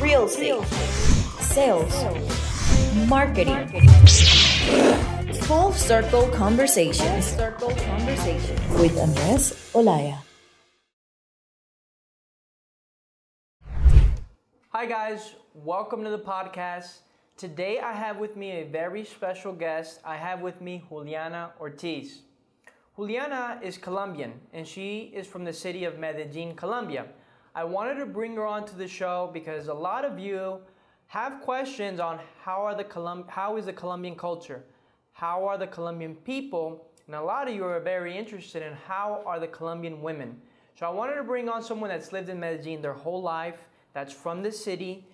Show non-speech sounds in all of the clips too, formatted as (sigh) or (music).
real estate, sales, marketing. Full Circle Conversations with Andres Olaya. Hi, guys. Welcome to the podcast. Today, I have with me a very special guest. I have with me Juliana Ortiz. Juliana is Colombian and she is from the city of Medellin, Colombia. I wanted to bring her onto the show because a lot of you have questions on how are the Colum- how is the Colombian culture, how are the Colombian people, and a lot of you are very interested in how are the Colombian women. So I wanted to bring on someone that's lived in Medellin their whole life, that's from the city,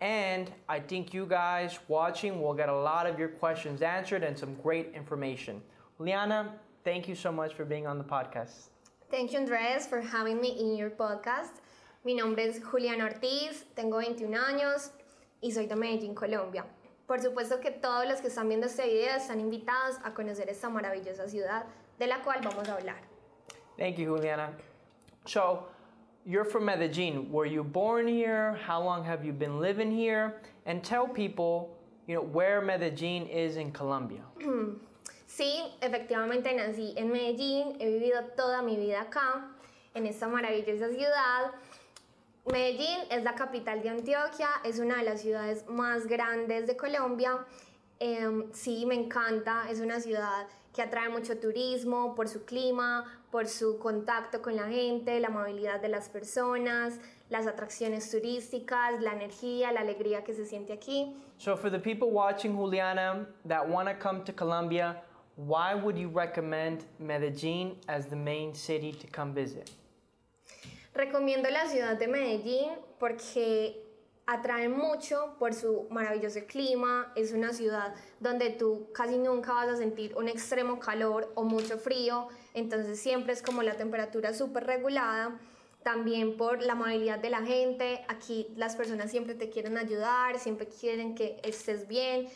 and I think you guys watching will get a lot of your questions answered and some great information. Liana, thank you so much for being on the podcast. Thank you, Andres, for having me in your podcast. Mi nombre es Juliana Ortiz, tengo 21 años y soy de Medellín, Colombia. Por supuesto que todos los que están viendo este video están invitados a conocer esta maravillosa ciudad de la cual vamos a hablar. Thank you, Juliana. So, you're from Medellin. Were you born here? How long have you been living here? And tell people, you know, where Medellin is in Colombia. (clears throat) Sí, efectivamente nací en Medellín, he vivido toda mi vida acá, en esta maravillosa ciudad. Medellín es la capital de Antioquia, es una de las ciudades más grandes de Colombia. Em, sí, me encanta, es una ciudad que atrae mucho turismo por su clima, por su contacto con la gente, la amabilidad de las personas, las atracciones turísticas, la energía, la alegría que se siente aquí. So, for the people watching, Juliana, that want to come to Colombia, why would you recommend Medellin as the main city to come visit? Recomiendo la ciudad de Medellín porque atrae mucho por su maravilloso clima, es una ciudad donde tú casi nunca vas a sentir un extremo calor o mucho frío, entonces siempre es como la temperatura súper regulada. También por la amabilidad de la gente, aquí las personas siempre te quieren ayudar, siempre quieren que estés bien,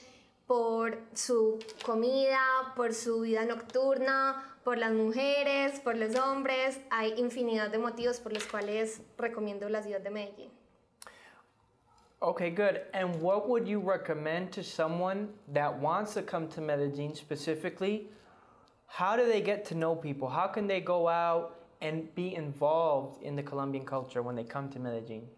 por su comida, por su vida nocturna, por las mujeres, por los hombres. Hay infinidad de motivos por los cuales recomiendo la ciudad de Medellín. Okay, good. And what would you recommend to someone that wants to come to Medellin specifically? How do they get to know people? How can they go out and be involved in the Colombian culture when they come to Medellin?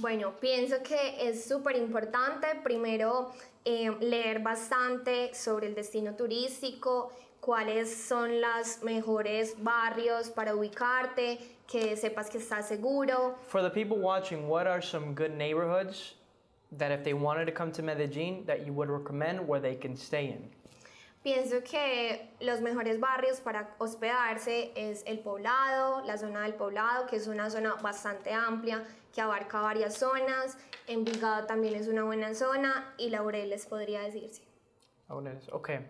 Bueno, pienso que es súper importante primero eh, leer bastante sobre el destino turístico, cuáles son los mejores barrios para ubicarte, que sepas que estás seguro. For the people watching, what are some good neighborhoods that if they wanted to come to Medellin that you would recommend where they can stay in? Pienso que los mejores barrios para hospedarse es el poblado, la zona del poblado, que es una zona bastante amplia, que abarca varias zonas. Envigado también es una buena zona y Laureles podría decirse. Laureles, okay.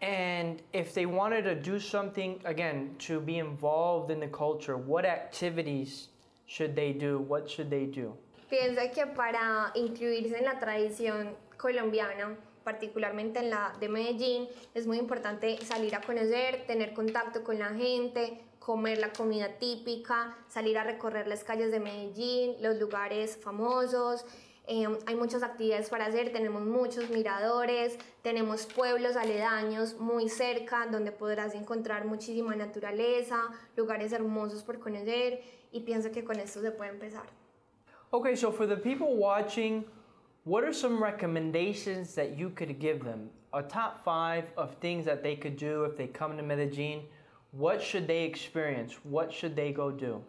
And if they wanted to do something, again, to be involved in the culture, what activities should they do? What should they do? Pienso que para incluirse en la tradición colombiana, particularmente en la de Medellín, es muy importante salir a conocer, tener contacto con la gente, comer la comida típica, salir a recorrer las calles de Medellín, los lugares famosos. Eh, hay muchas actividades para hacer, tenemos muchos miradores, tenemos pueblos aledaños muy cerca donde podrás encontrar muchísima naturaleza, lugares hermosos por conocer y pienso que con esto se puede empezar. Okay, so for the people watching, what are some recommendations that you could give them? A top five of things that they could do if they come to Medellin. What should they experience? What should they go do?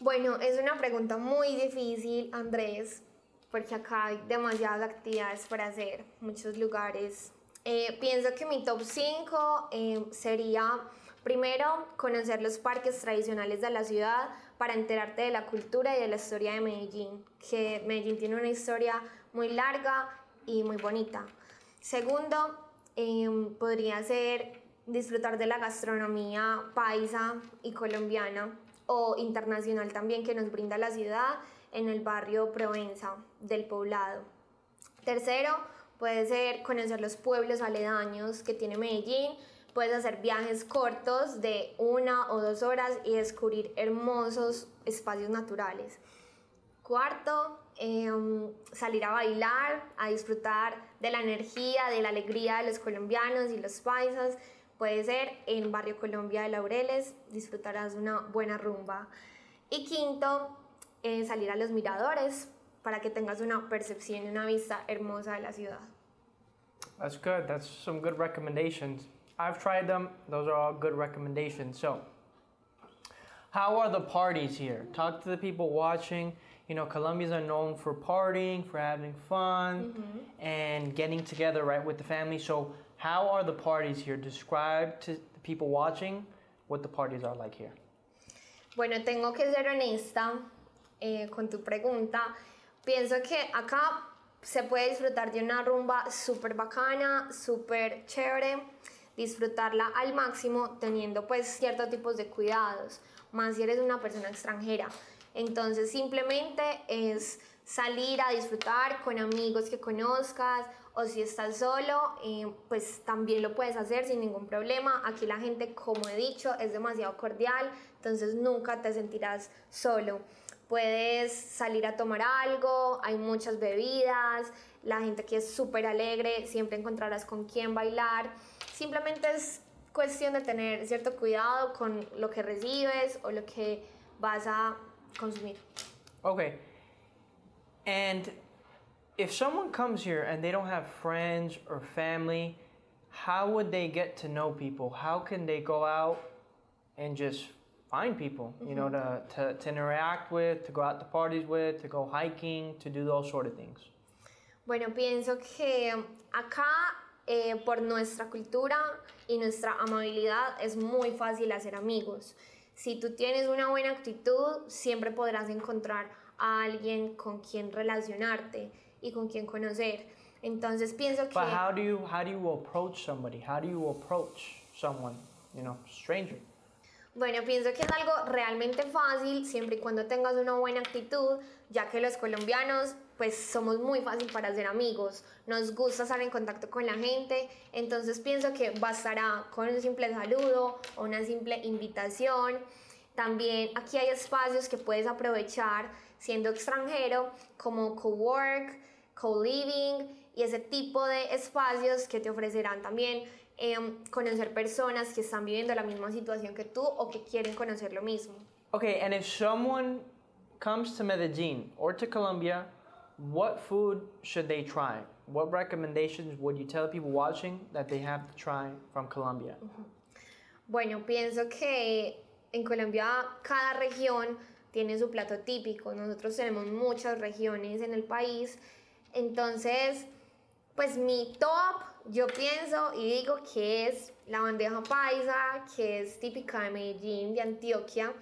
Bueno, es una pregunta muy difícil, Andrés, porque acá hay demasiadas actividades para hacer, muchos lugares. Eh, pienso que mi top 5 eh, sería, primero, conocer los parques tradicionales de la ciudad para enterarte de la cultura y de la historia de Medellín, que Medellín tiene una historia muy larga y muy bonita. Segundo, eh, podría ser disfrutar de la gastronomía paisa y colombiana o internacional también que nos brinda la ciudad en el barrio Provenza del poblado. Tercero, puede ser conocer los pueblos aledaños que tiene Medellín, puedes hacer viajes cortos de una o dos horas y descubrir hermosos espacios naturales. Cuarto, em, salir a bailar, a disfrutar de la energía, de la alegría de los colombianos y los paisas. Puede ser en Barrio Colombia de Laureles, disfrutarás de una buena rumba. Y quinto, eh, salir a los miradores para que tengas una percepción y una vista hermosa de la ciudad. That's good. That's some good recommendations. I've tried them. Those are all good recommendations. So, how are the parties here? Talk to the people watching. You know, Colombians are known for partying, for having fun, and getting together, right, with the family. So, how are the parties here? Describe to the people watching what the parties are like here. Bueno, tengo que ser honesta eh, con tu pregunta. Pienso que acá se puede disfrutar de una rumba súper bacana, súper chévere, disfrutarla al máximo teniendo pues ciertos tipos de cuidados, más si eres una persona extranjera. Entonces simplemente es salir a disfrutar con amigos que conozcas o si estás solo, eh, pues también lo puedes hacer sin ningún problema. Aquí la gente, como he dicho, es demasiado cordial, entonces nunca te sentirás solo. Puedes salir a tomar algo, hay muchas bebidas, la gente aquí es súper alegre, siempre encontrarás con quién bailar. Simplemente es cuestión de tener cierto cuidado con lo que recibes o lo que vas a consumir. Okay. And if someone comes here and they don't have friends or family, how would they get to know people? How can they go out and just find people, you know, to, to, to interact with, to go out to parties with, to go hiking, to do those sort of things? Bueno, pienso que acá, eh, por nuestra cultura y nuestra amabilidad, es muy fácil hacer amigos. Si tú tienes una buena actitud, siempre podrás encontrar a alguien con quien relacionarte y con quien conocer. Entonces pienso que... But how do you how do you approach somebody? How do you approach someone, you know, stranger? Bueno, pienso que es algo realmente fácil siempre y cuando tengas una buena actitud, ya que los colombianos pues somos muy fácil para ser amigos, nos gusta estar en contacto con la gente, entonces pienso que bastará con un simple saludo o una simple invitación. También aquí hay espacios que puedes aprovechar siendo extranjero como co-work, co-living y ese tipo de espacios que te ofrecerán también em, conocer personas que están viviendo la misma situación que tú o que quieren conocer lo mismo. Okay, and if someone comes to Medellin or to Colombia, what food should they try? What recommendations would you tell people watching that they have to try from Colombia? Bueno, pienso que en Colombia cada región tiene su plato típico. Nosotros tenemos muchas regiones en el país. Entonces, pues mi top, yo pienso y digo que es la bandeja paisa, que es típica de Medellín, de Antioquia.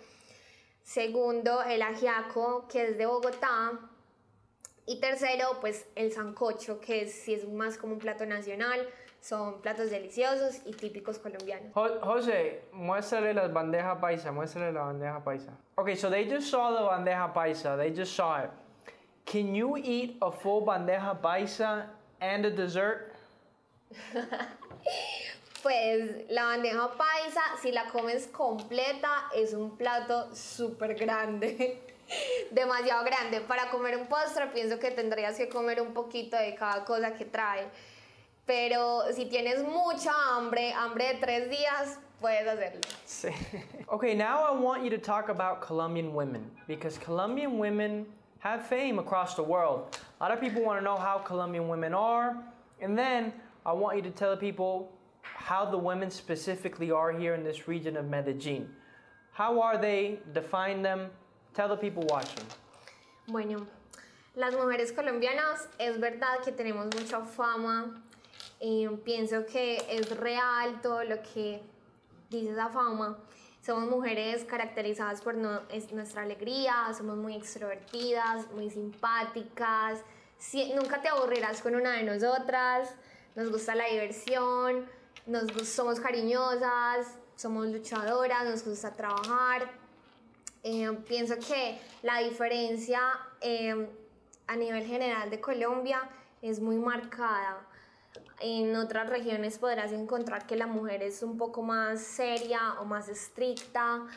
Segundo, el ajiaco, que es de Bogotá. Y tercero, pues el sancocho, que es, si es más como un plato nacional. Son platos deliciosos y típicos colombianos. Jo- Jose, muéstrale las bandeja paisa, muéstrale la bandeja paisa. Okay, so they just saw the bandeja paisa, they just saw it. Can you eat a full bandeja paisa and a dessert? (laughs) Pues la bandeja paisa, si la comes completa, es un plato súper grande. (laughs) (laughs) Demasiado grande. Para comer un postre pienso que tendrías que comer un poquito de cada cosa que trae. Pero si tienes mucha hambre, hambre de tres días, puedes hacerlo. Sí. (laughs) okay, now I want you to talk about Colombian women because Colombian women have fame across the world. A lot of people want to know how Colombian women are, and then I want you to tell people how the women specifically are here in this region of Medellin. How are they? Define them. Tell the people watching. Bueno, las mujeres colombianas es verdad que tenemos mucha fama. eh, pienso que es real todo lo que dice esa fama. Somos mujeres caracterizadas por no- es nuestra alegría, somos muy extrovertidas, muy simpáticas. Si- nunca te aburrirás con una de nosotras. Nos gusta la diversión, nos, somos cariñosas, somos luchadoras, nos gusta trabajar. Eh, pienso que la diferencia eh, a nivel general de Colombia es muy marcada. En otras regiones podrás encontrar que la mujer es un poco más seria o más estricta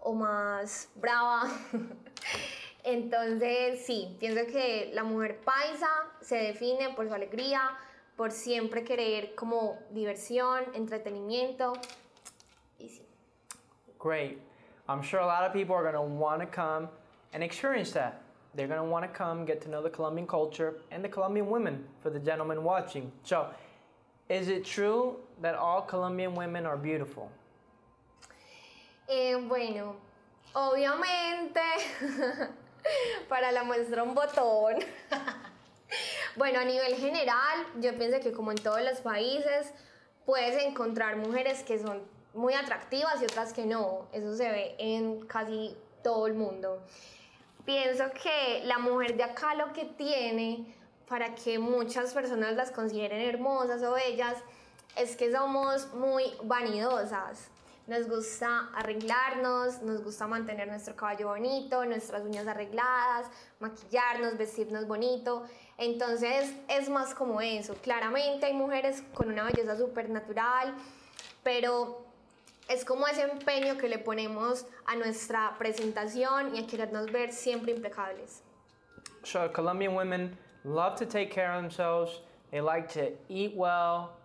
o más brava. (laughs) Entonces, sí, pienso que la mujer paisa se define por su alegría, por siempre querer como diversión, entretenimiento. Y sí. Great. I'm sure a lot of people are going to want to come and experience that. They're going to want to come, get to know the Colombian culture and the Colombian women for the gentlemen watching. So, is it true that all Colombian women are beautiful? Eh, bueno, obviamente, (laughs) para la muestra un botón. (laughs) bueno, a nivel general, yo pienso que como en todos los países, puedes encontrar mujeres que son muy atractivas y otras que no. Eso se ve en casi todo el mundo. Pienso que la mujer de acá lo que tiene para que muchas personas las consideren hermosas o bellas es que somos muy vanidosas. Nos gusta arreglarnos, nos gusta mantener nuestro cabello bonito, nuestras uñas arregladas, maquillarnos, vestirnos bonito. Entonces es más como eso. Claramente hay mujeres con una belleza súper natural, pero es como ese empeño que le ponemos a nuestra presentación y a querernos ver siempre impecables. So, Colombian women love to take care of themselves. They like to eat well,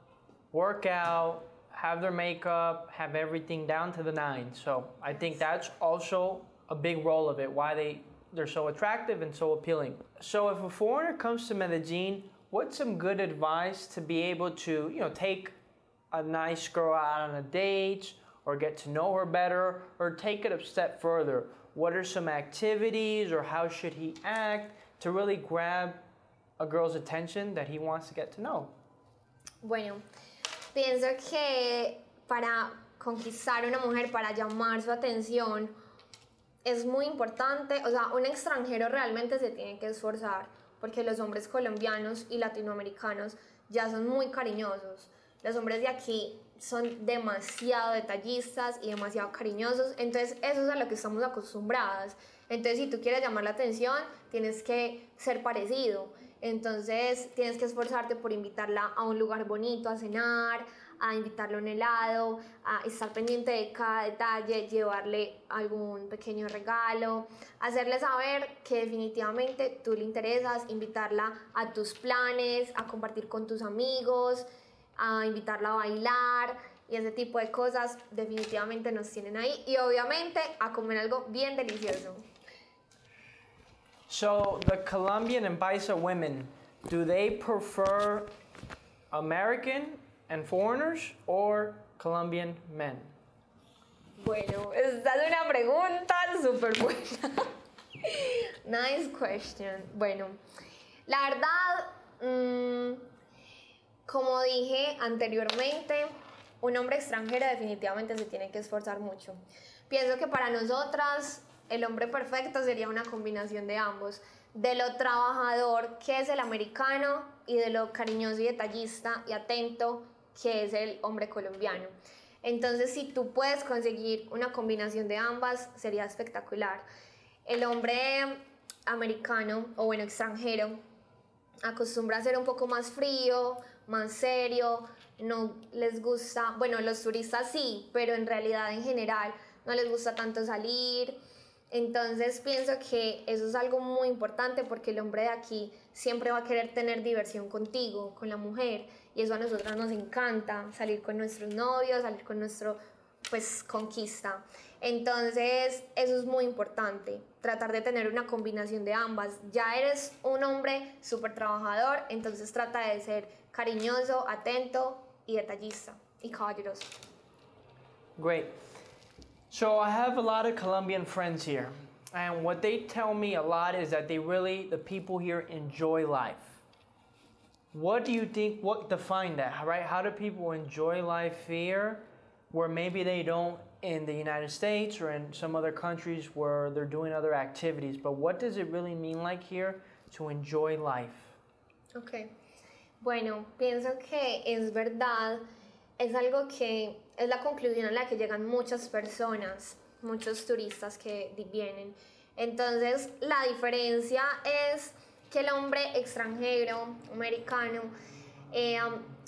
work out, have their makeup, have everything down to the nine. So, I think that's also a big role of it, why they, they're so attractive and so appealing. So, if a foreigner comes to Medellin, what's some good advice to be able to, you know, take a nice girl out on a date or get to know her better or take it a step further? What are some activities or how should he act to really grab a girl's attention that he wants to get to know? Bueno, pienso que para conquistar una mujer, para llamar su atención, es muy importante, o sea, un extranjero realmente se tiene que esforzar, porque los hombres colombianos y latinoamericanos ya son muy cariñosos. Los hombres de aquí son demasiado detallistas y demasiado cariñosos, entonces eso es a lo que estamos acostumbradas. Entonces si tú quieres llamar la atención, tienes que ser parecido. Entonces tienes que esforzarte por invitarla a un lugar bonito, a cenar, a invitarle un helado, a estar pendiente de cada detalle, llevarle algún pequeño regalo, hacerle saber que definitivamente tú le interesas, invitarla a tus planes, a compartir con tus amigos, a invitarla a bailar y ese tipo de cosas definitivamente nos tienen ahí y obviamente a comer algo bien delicioso. So, the Colombian and Paisa women, do they prefer American and foreigners or Colombian men? Bueno, esta es una pregunta súper buena. (laughs) nice question. Bueno, la verdad, mmm, como dije anteriormente, un hombre extranjero definitivamente se tiene que esforzar mucho. Pienso que para nosotras el hombre perfecto sería una combinación de ambos, de lo trabajador que es el americano y de lo cariñoso y detallista y atento que es el hombre colombiano. Entonces, si tú puedes conseguir una combinación de ambas, sería espectacular. El hombre americano o bueno, extranjero acostumbra a ser un poco más frío, más serio, no les gusta, bueno, los turistas sí, pero en realidad en general no les gusta tanto salir. Entonces pienso que eso es algo muy importante porque el hombre de aquí siempre va a querer tener diversión contigo, con la mujer, y eso a nosotros nos encanta, salir con nuestros novios, salir con nuestro, pues, conquista. Entonces, eso es muy importante, tratar de tener una combinación de ambas. Ya eres un hombre súper trabajador, entonces trata de ser cariñoso, atento y detallista y caballeroso. Great. So I have a lot of Colombian friends here, and what they tell me a lot is that they really, the people here enjoy life. What do you think, what define that, right? How do people enjoy life here where maybe they don't in the United States or in some other countries where they're doing other activities, but what does it really mean like here to enjoy life? Okay. Bueno, pienso que es verdad, es algo que es la conclusión a la que llegan muchas personas, muchos turistas que vienen. Entonces, la diferencia es que el hombre extranjero, americano, eh,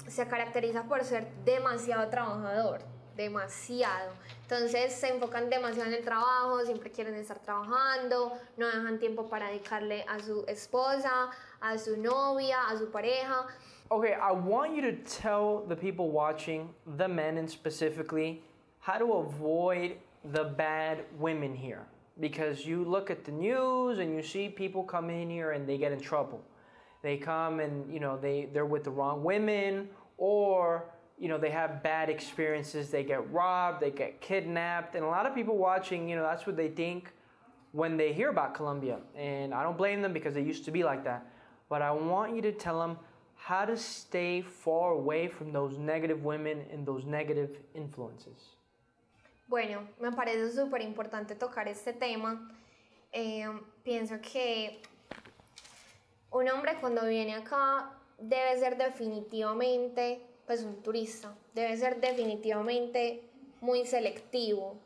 se caracteriza por ser demasiado trabajador. Demasiado. Entonces se enfocan demasiado en el trabajo, siempre quieren estar trabajando, no dejan tiempo para dedicarle a su esposa, a su novia, a su pareja. Okay, I want you to tell the people watching, the men and specifically, how to avoid the bad women here. Because you look at the news and you see people come in here and they get in trouble. They come and, you know, they, they're with the wrong women or, you know, they have bad experiences. They get robbed, they get kidnapped. And a lot of people watching, you know, that's what they think when they hear about Colombia. And I don't blame them because they used to be like that. But I want you to tell them how to stay far away from those negative women and those negative influences. Bueno, me parece súper importante tocar este tema. Eh, pienso que un hombre cuando viene acá debe ser definitivamente pues un turista, debe ser definitivamente muy selectivo.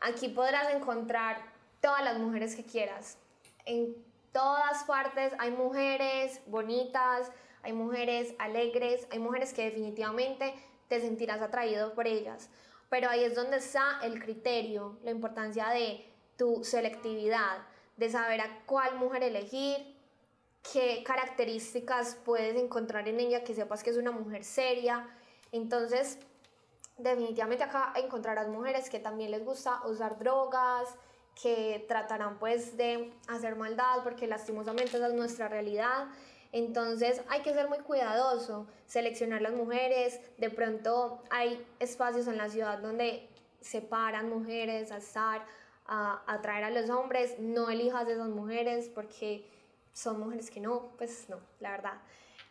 Aquí podrás encontrar todas las mujeres que quieras. En todas partes hay mujeres bonitas, hay mujeres alegres, hay mujeres que definitivamente te sentirás atraído por ellas. Pero ahí es donde está el criterio, la importancia de tu selectividad, de saber a cuál mujer elegir, qué características puedes encontrar en ella que sepas que es una mujer seria. Entonces, definitivamente acá encontrarás mujeres que también les gusta usar drogas, que tratarán pues de hacer maldad porque lastimosamente esa es nuestra realidad. Entonces hay que ser muy cuidadoso, seleccionar las mujeres. De pronto hay espacios en la ciudad donde separan mujeres a estar, a atraer a los hombres. No elijas esas mujeres porque son mujeres que no, pues no, la verdad.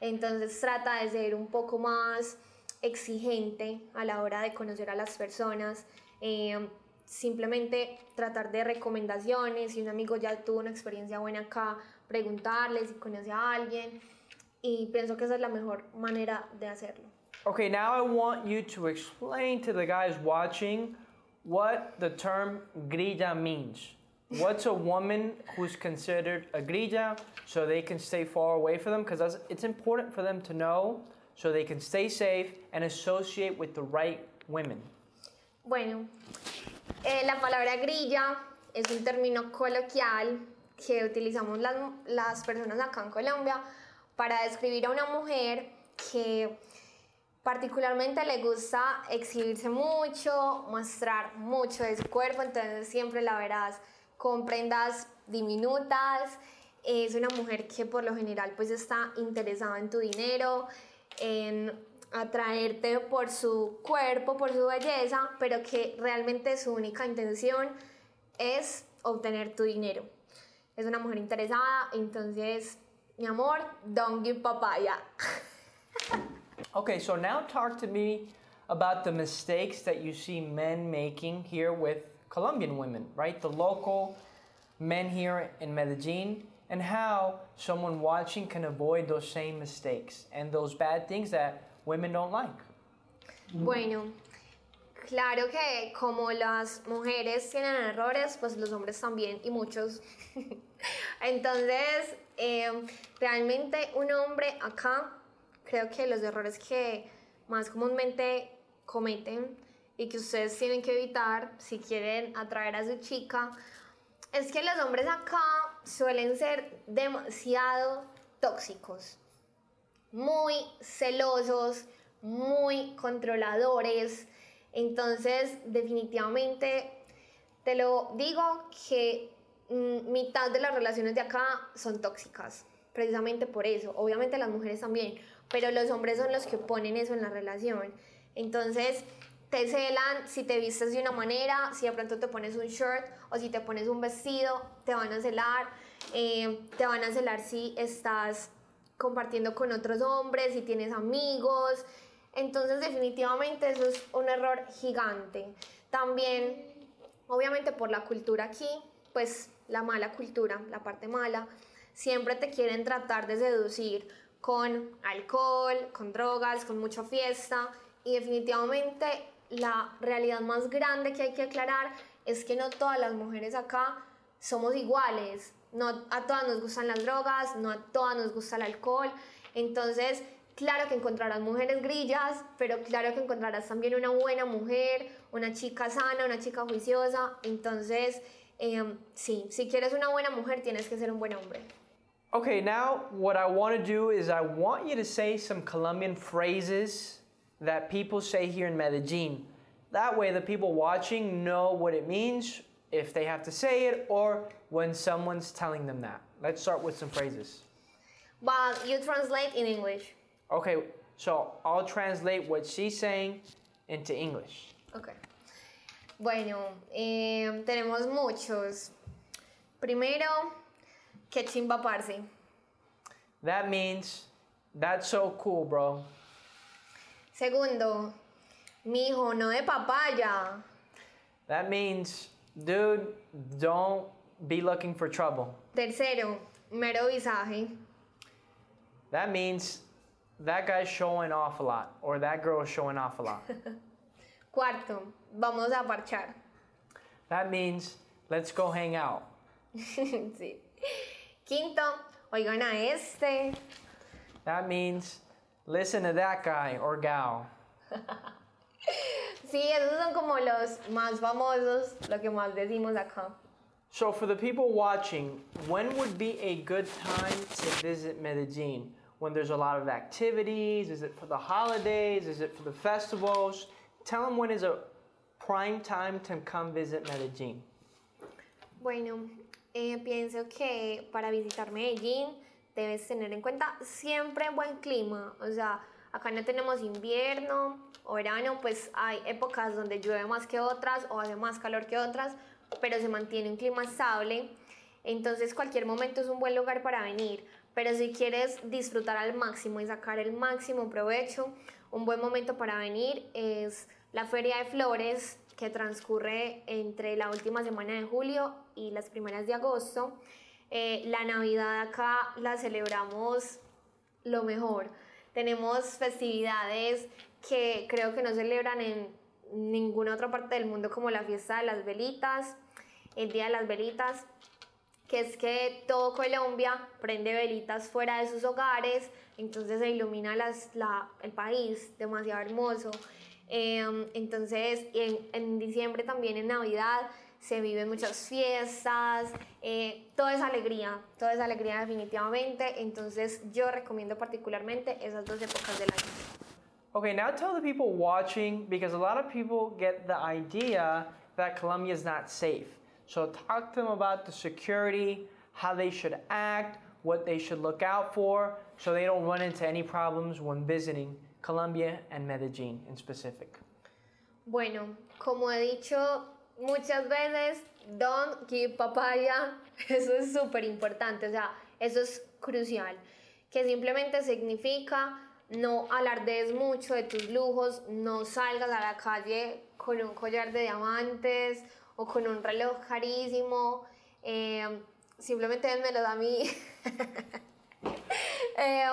Entonces trata de ser un poco más exigente a la hora de conocer a las personas. Eh, simplemente tratar de recomendaciones. Si un amigo ya tuvo una experiencia buena acá, preguntarle si conoce a alguien. Y pienso que esa es la mejor manera de hacerlo. Okay, now I want you to explain to the guys watching what the term grilla means. What's a woman who's considered a grilla so they can stay far away from them? Because it's important for them to know so they can stay safe and associate with the right women. Bueno, eh, la palabra grilla es un término coloquial que utilizamos las, las personas acá en Colombia para describir a una mujer que particularmente le gusta exhibirse mucho, mostrar mucho de su cuerpo, entonces siempre la verás con prendas diminutas. Es una mujer que por lo general pues está interesada en tu dinero, en atraerte por su cuerpo, por su belleza, pero que realmente su única intención es obtener tu dinero. Es una mujer interesada, entonces, mi amor, don't give papaya. (laughs) okay, so now talk to me about the mistakes that you see men making here with Colombian women, right? The local men here in Medellin, and how someone watching can avoid those same mistakes and those bad things that women don't like. Bueno, claro que como las mujeres tienen errores, pues los hombres también y muchos. (laughs) Entonces, eh, realmente un hombre acá, creo que los errores que más comúnmente cometen y que ustedes tienen que evitar si quieren atraer a su chica, es que los hombres acá suelen ser demasiado tóxicos, muy celosos, muy controladores. Entonces, definitivamente, te lo digo que mm, mitad de las relaciones de acá son tóxicas, precisamente por eso. Obviamente las mujeres también, pero los hombres son los que ponen eso en la relación. Entonces, te celan si te vistes de una manera, si de pronto te pones un shirt o si te pones un vestido, te van a celar, eh, te van a celar si estás compartiendo con otros hombres, si tienes amigos. Entonces definitivamente eso es un error gigante. También, obviamente por la cultura aquí, pues la mala cultura, la parte mala, siempre te quieren tratar de seducir con alcohol, con drogas, con mucha fiesta y definitivamente la realidad más grande que hay que aclarar es que no todas las mujeres acá somos iguales. No a todas nos gustan las drogas, no a todas nos gusta el alcohol. Entonces, claro que encontrarás mujeres grillas, pero claro que encontrarás también una buena mujer, una chica sana, una chica juiciosa. Entonces, eh, sí, si quieres una buena mujer, tienes que ser un buen hombre. Okay, now what I want to do is I want you to say some Colombian phrases that people say here in Medellin. That way, the people watching know what it means if they have to say it or when someone's telling them that. Let's start with some phrases. But you translate in English. Okay, so I'll translate what she's saying into English. Ok. Bueno, eh, tenemos muchos. Primero, que chimba parce. That means that's so cool, bro. Segundo, mi hijo no de papaya. That means, dude, don't be looking for trouble. Tercero, mero visaje. That means that guy's showing off a lot or that girl is showing off a lot. (laughs) Cuarto, vamos a parchar. that means let's go hang out. (laughs) sí. Quinto, oigan a este. That means listen to that guy or gal. (laughs) Sí, esos son como los más famosos, lo que más decimos acá. So, for the people watching, when would be a good time to visit Medellin? When there's a lot of activities? Is it for the holidays? Is it for the festivals? Tell them when is a prime time to come visit Medellin. Bueno, eh, pienso que para visitar Medellín debes tener en cuenta siempre buen clima. O sea, acá no tenemos invierno o verano, pues hay épocas donde llueve más que otras o hace más calor que otras, pero se mantiene un clima estable. Entonces cualquier momento es un buen lugar para venir. Pero si quieres disfrutar al máximo y sacar el máximo provecho, un buen momento para venir es la Feria de Flores que transcurre entre la última semana de julio y las primeras de agosto. Eh, la Navidad acá la celebramos lo mejor. Tenemos festividades que creo que no celebran en ninguna otra parte del mundo como la fiesta de las velitas, el Día de las Velitas, que es que todo Colombia prende velitas fuera de sus hogares, entonces se ilumina las, la, el país, demasiado hermoso. Eh, entonces, en, en, diciembre también, en Navidad, se viven muchas fiestas, eh, toda esa alegría, toda esa alegría definitivamente. Entonces, yo recomiendo particularmente esas dos épocas del año. Okay, now tell the people watching because a lot of people get the idea that Colombia is not safe. So talk to them about the security, how they should act, what they should look out for, so they don't run into any problems when visiting Colombia and Medellin in specific. Bueno, como he dicho muchas veces, don't give papaya, (laughs) eso es súper importante, o sea, eso es crucial, que simplemente significa no alardees mucho de tus lujos, no salgas a la calle con un collar de diamantes o con un reloj carísimo, eh, simplemente dénmelo a mí. (laughs) eh,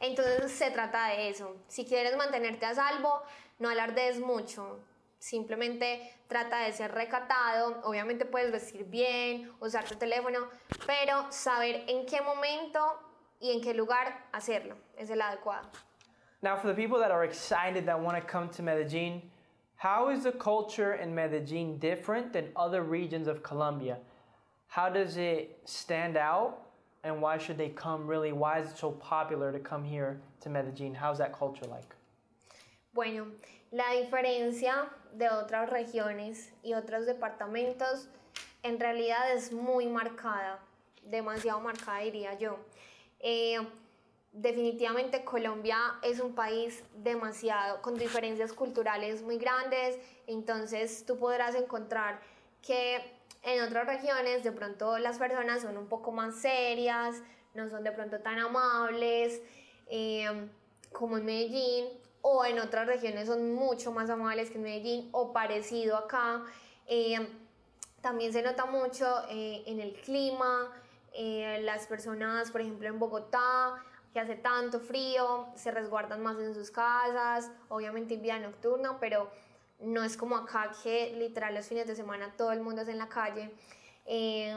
entonces se trata de eso. Si quieres mantenerte a salvo, no alardees mucho. Simplemente trata de ser recatado. Obviamente puedes vestir bien, usar tu teléfono, pero saber en qué momento y en qué lugar hacerlo es el adecuado. Now, for the people that are excited that want to come to Medellin, how is the culture in Medellin different than other regions of Colombia? How does it stand out? And why should they come really? Why is it so popular to come here to Medellin? How's that culture like? Bueno, la diferencia de otras regiones y otros departamentos en realidad es muy marcada, demasiado marcada diría yo. Eh, definitivamente Colombia es un país demasiado con diferencias culturales muy grandes, entonces tú podrás encontrar que en otras regiones de pronto las personas son un poco más serias, no son de pronto tan amables, eh, como en Medellín, o en otras regiones son mucho más amables que en Medellín, o parecido acá. Eh, también se nota mucho eh, en el clima, eh, las personas, por ejemplo, en Bogotá, que hace tanto frío, se resguardan más en sus casas, obviamente en vida nocturna, pero no es como acá que literal los fines de semana todo el mundo es en la calle. Eh,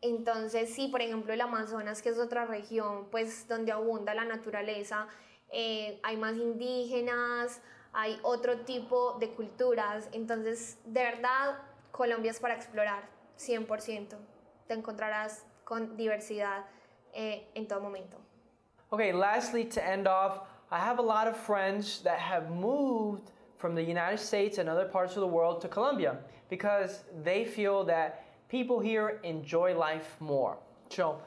entonces, sí, por ejemplo, el Amazonas, que es otra región, pues donde abunda la naturaleza, eh, hay más indígenas, hay otro tipo de culturas. Entonces, de verdad, Colombia es para explorar, 100%. Te encontrarás con diversidad eh, en todo momento. Okay, lastly, to end off, I have a lot of friends that have moved from the United States and other parts of the world to Colombia because they feel that people here enjoy life more. So,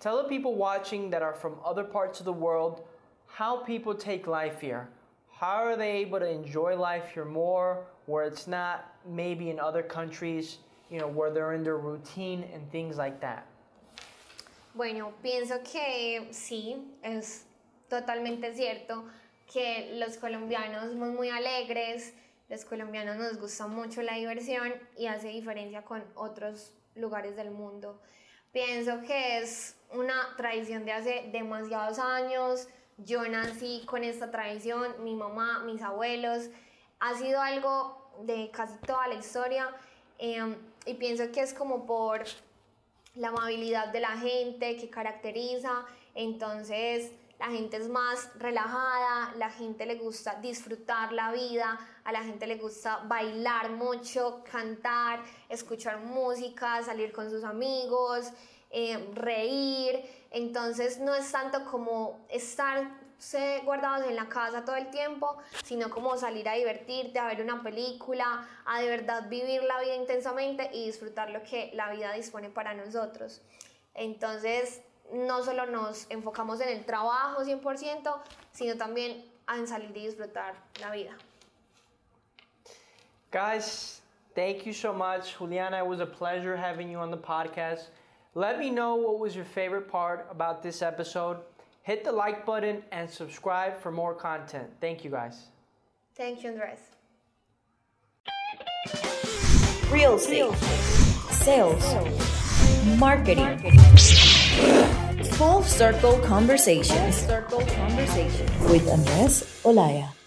tell the people watching that are from other parts of the world how people take life here. How are they able to enjoy life here more where it's not maybe in other countries, you know, where they're in their routine and things like that? Bueno, pienso que sí, es totalmente cierto que los colombianos somos muy alegres, los colombianos nos gusta mucho la diversión y hace diferencia con otros lugares del mundo. Pienso que es una tradición de hace demasiados años, yo nací con esta tradición, mi mamá, mis abuelos, ha sido algo de casi toda la historia em, y pienso que es como por la amabilidad de la gente que caracteriza, entonces la gente es más relajada, la gente le gusta disfrutar la vida, a la gente le gusta bailar mucho, cantar, escuchar música, salir con sus amigos, em, reír. Entonces no es tanto como estar guardados en la casa todo el tiempo, sino como salir a divertirte, a ver una película, a de verdad vivir la vida intensamente y disfrutar lo que la vida dispone para nosotros. Entonces, no solo nos enfocamos en el trabajo 100%, sino también en salir y disfrutar la vida. Guys, thank you so much. Juliana, it was a pleasure having you on the podcast. Let me know what was your favorite part about this episode. Hit the like button and subscribe for more content. Thank you guys. Thank you, Andres. Real estate, sales, marketing. Full Circle Conversations with Andres Olaya.